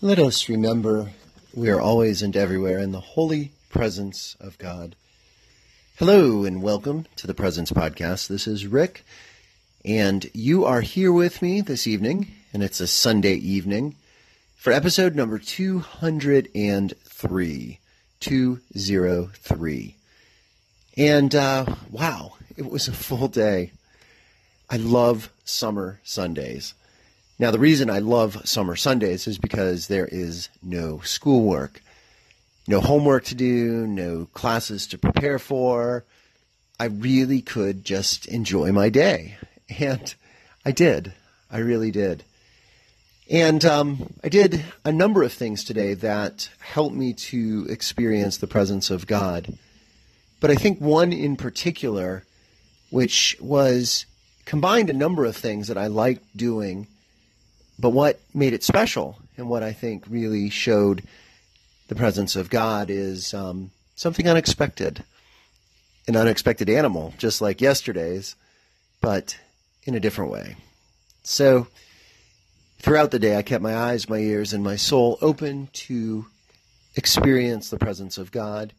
Let us remember we are always and everywhere in the holy presence of God. Hello and welcome to the Presence Podcast. This is Rick, and you are here with me this evening, and it's a Sunday evening for episode number 203. 203. And uh, wow, it was a full day. I love summer Sundays. Now, the reason I love summer Sundays is because there is no schoolwork, no homework to do, no classes to prepare for. I really could just enjoy my day. And I did. I really did. And um, I did a number of things today that helped me to experience the presence of God. But I think one in particular, which was combined a number of things that I liked doing but what made it special and what I think really showed the presence of God is um, something unexpected. An unexpected animal, just like yesterday's, but in a different way. So, throughout the day, I kept my eyes, my ears, and my soul open to experience the presence of God.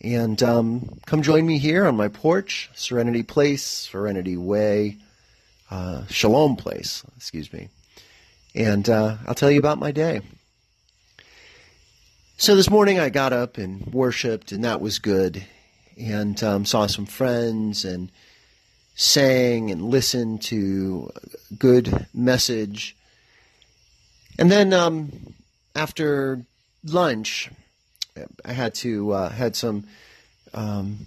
And um, come join me here on my porch, Serenity Place, Serenity Way, uh, Shalom Place, excuse me and uh, I'll tell you about my day. So this morning I got up and worshiped, and that was good, and um, saw some friends and sang and listened to good message. And then um, after lunch, I had to uh, had some um,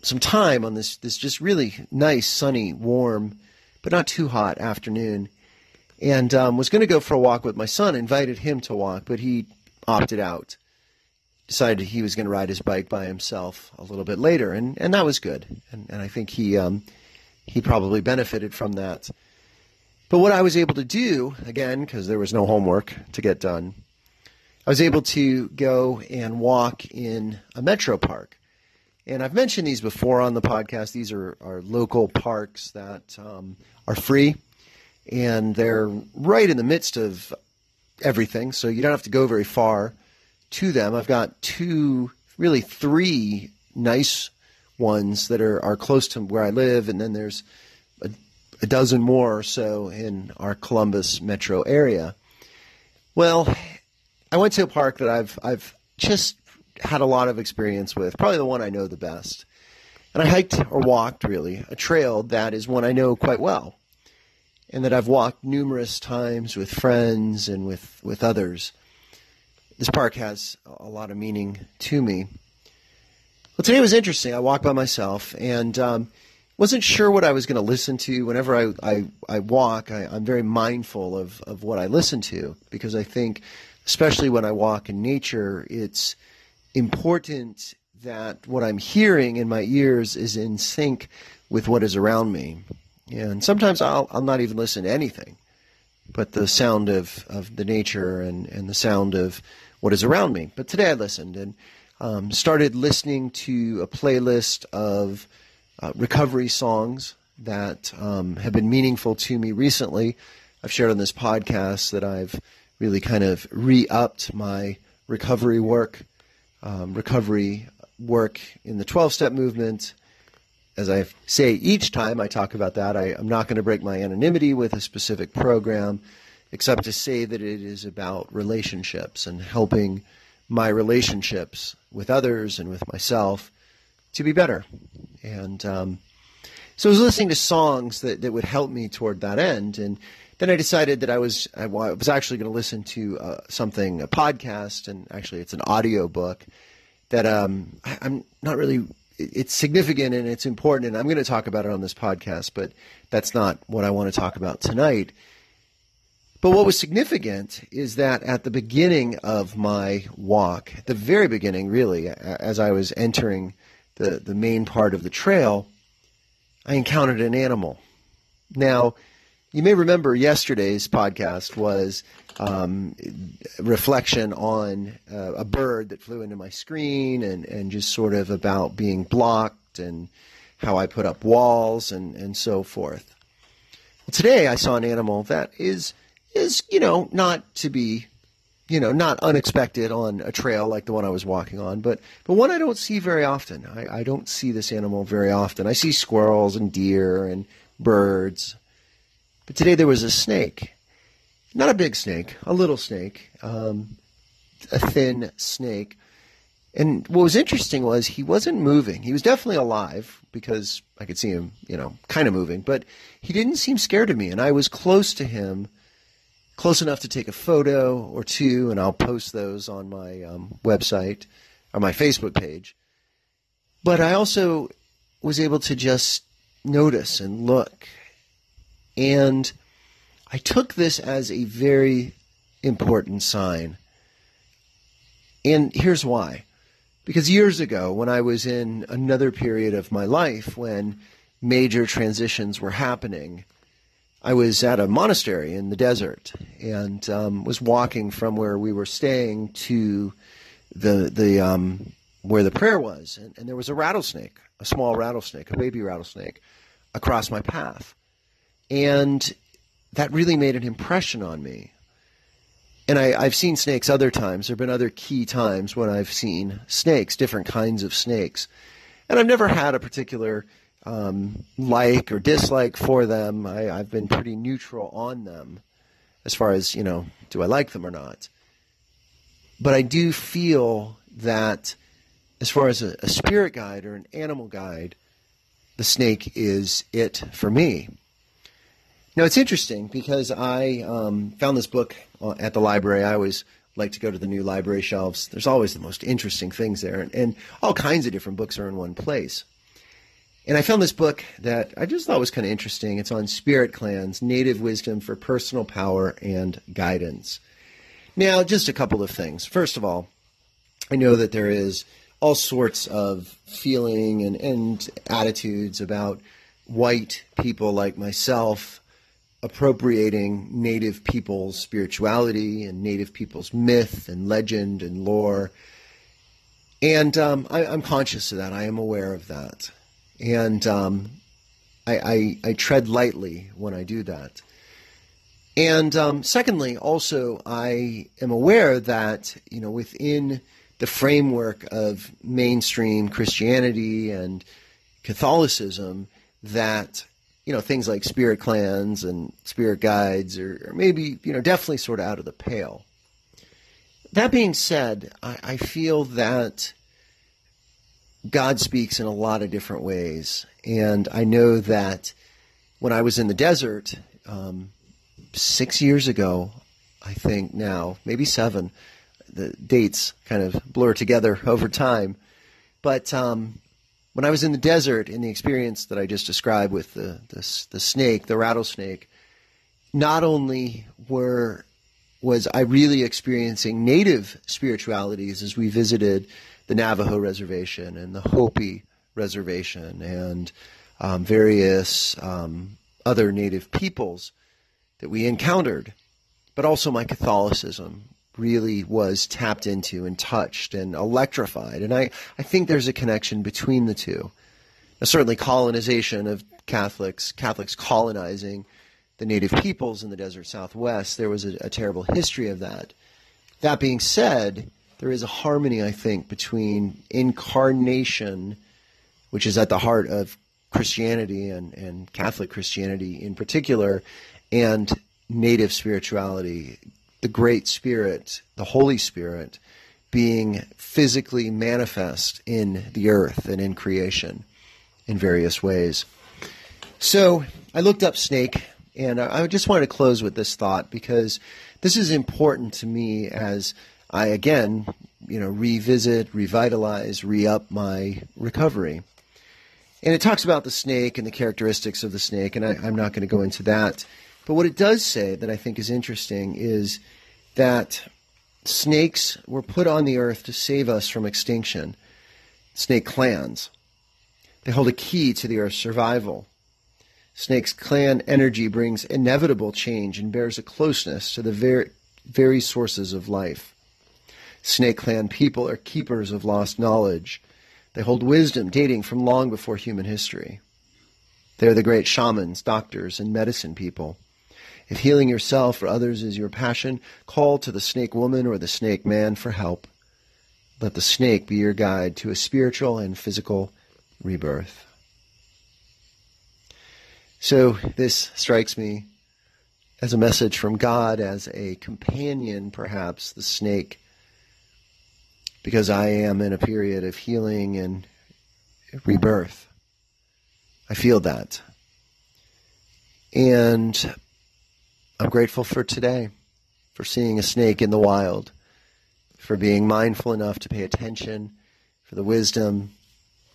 some time on this this just really nice, sunny, warm, but not too hot afternoon and um, was going to go for a walk with my son. Invited him to walk, but he opted out. Decided he was going to ride his bike by himself a little bit later, and, and that was good. And, and I think he um, he probably benefited from that. But what I was able to do, again, because there was no homework to get done, I was able to go and walk in a metro park. And I've mentioned these before on the podcast. These are, are local parks that um, are free and they're right in the midst of everything, so you don't have to go very far to them. I've got two, really three nice ones that are, are close to where I live, and then there's a, a dozen more or so in our Columbus metro area. Well, I went to a park that I've I've just had a lot of experience with, probably the one I know the best. And I hiked or walked really a trail that is one I know quite well and that I've walked numerous times with friends and with, with others. This park has a lot of meaning to me. Well, today was interesting. I walked by myself and um, wasn't sure what I was going to listen to. Whenever I, I, I walk, I, I'm very mindful of, of what I listen to because I think, especially when I walk in nature, it's important that what I'm hearing in my ears is in sync with what is around me. And sometimes I'll, I'll not even listen to anything, but the sound of, of the nature and, and the sound of what is around me. But today I listened and um, started listening to a playlist of uh, recovery songs that um, have been meaningful to me recently. I've shared on this podcast that I've really kind of re upped my recovery work, um, recovery work in the 12 step movement as I say each time I talk about that, I, am not going to break my anonymity with a specific program, except to say that it is about relationships and helping my relationships with others and with myself to be better. And um, so I was listening to songs that, that would help me toward that end. And then I decided that I was I was actually going to listen to uh, something, a podcast, and actually it's an audio book that um, I, I'm not really it's significant and it's important, and I'm going to talk about it on this podcast, but that's not what I want to talk about tonight. But what was significant is that at the beginning of my walk, the very beginning, really, as I was entering the, the main part of the trail, I encountered an animal. Now, you may remember yesterday's podcast was um, reflection on uh, a bird that flew into my screen and, and just sort of about being blocked and how I put up walls and, and so forth. Well, today I saw an animal that is is you know not to be you know, not unexpected on a trail like the one I was walking on, but but one I don't see very often. I, I don't see this animal very often. I see squirrels and deer and birds, but today there was a snake, not a big snake, a little snake, um, a thin snake. And what was interesting was he wasn't moving. He was definitely alive because I could see him, you know, kind of moving, but he didn't seem scared of me. And I was close to him close enough to take a photo or two, and I'll post those on my um, website or my Facebook page. But I also was able to just notice and look. And I took this as a very important sign. And here's why. Because years ago, when I was in another period of my life when major transitions were happening, I was at a monastery in the desert and um, was walking from where we were staying to the the um, where the prayer was, and, and there was a rattlesnake, a small rattlesnake, a baby rattlesnake, across my path, and that really made an impression on me. And I, I've seen snakes other times. There have been other key times when I've seen snakes, different kinds of snakes, and I've never had a particular um, like or dislike for them. I, have been pretty neutral on them as far as, you know, do I like them or not. But I do feel that as far as a, a spirit guide or an animal guide, the snake is it for me. Now, it's interesting because I um, found this book uh, at the library. I always like to go to the new library shelves. There's always the most interesting things there, and, and all kinds of different books are in one place. And I found this book that I just thought was kind of interesting. It's on spirit clans, native wisdom for personal power and guidance. Now, just a couple of things. First of all, I know that there is all sorts of feeling and, and attitudes about white people like myself appropriating native people's spirituality and native people's myth and legend and lore. And um, I, I'm conscious of that. I am aware of that and um, I, I, I, tread lightly when I do that. And um, secondly, also I am aware that you know within the framework of mainstream Christianity and Catholicism, that you know things like spirit clans and spirit guides or, are maybe you know definitely sort of out of the pale. That being said, I, I feel that God speaks in a lot of different ways. And I know that when I was in the desert um, six years ago, I think now, maybe seven, the dates kind of blur together over time. But um, when I was in the desert, in the experience that I just described with the, the, the snake, the rattlesnake, not only were was I really experiencing native spiritualities as we visited the Navajo reservation and the Hopi reservation and um, various um, other native peoples that we encountered, but also my Catholicism really was tapped into and touched and electrified. And I, I think there's a connection between the two. Now, certainly, colonization of Catholics, Catholics colonizing the native peoples in the desert southwest, there was a, a terrible history of that. That being said, there is a harmony, I think, between incarnation, which is at the heart of Christianity and, and Catholic Christianity in particular, and native spirituality, the Great Spirit, the Holy Spirit, being physically manifest in the earth and in creation in various ways. So I looked up snake, and I just wanted to close with this thought because this is important to me as I again, you know, revisit, revitalize, re up my recovery. And it talks about the snake and the characteristics of the snake, and I, I'm not going to go into that. But what it does say that I think is interesting is that snakes were put on the earth to save us from extinction. Snake clans. They hold a key to the earth's survival. Snake's clan energy brings inevitable change and bears a closeness to the very, very sources of life. Snake Clan people are keepers of lost knowledge. They hold wisdom dating from long before human history. They are the great shamans, doctors, and medicine people. If healing yourself or others is your passion, call to the snake woman or the snake man for help. Let the snake be your guide to a spiritual and physical rebirth. So this strikes me as a message from God, as a companion, perhaps, the snake, because I am in a period of healing and rebirth. I feel that. And I'm grateful for today, for seeing a snake in the wild, for being mindful enough to pay attention, for the wisdom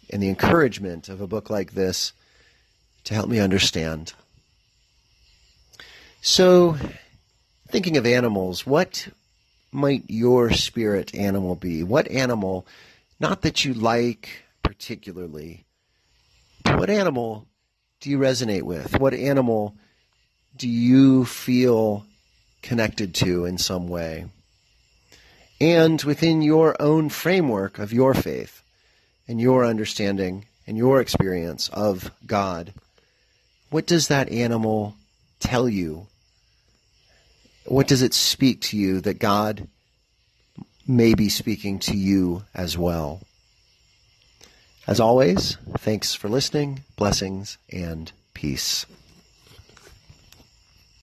and the encouragement of a book like this to help me understand. So, thinking of animals, what might your spirit animal be? What animal, not that you like particularly, what animal do you resonate with? What animal do you feel connected to in some way? And within your own framework of your faith and your understanding and your experience of God, what does that animal tell you? What does it speak to you that God may be speaking to you as well? As always, thanks for listening, blessings, and peace.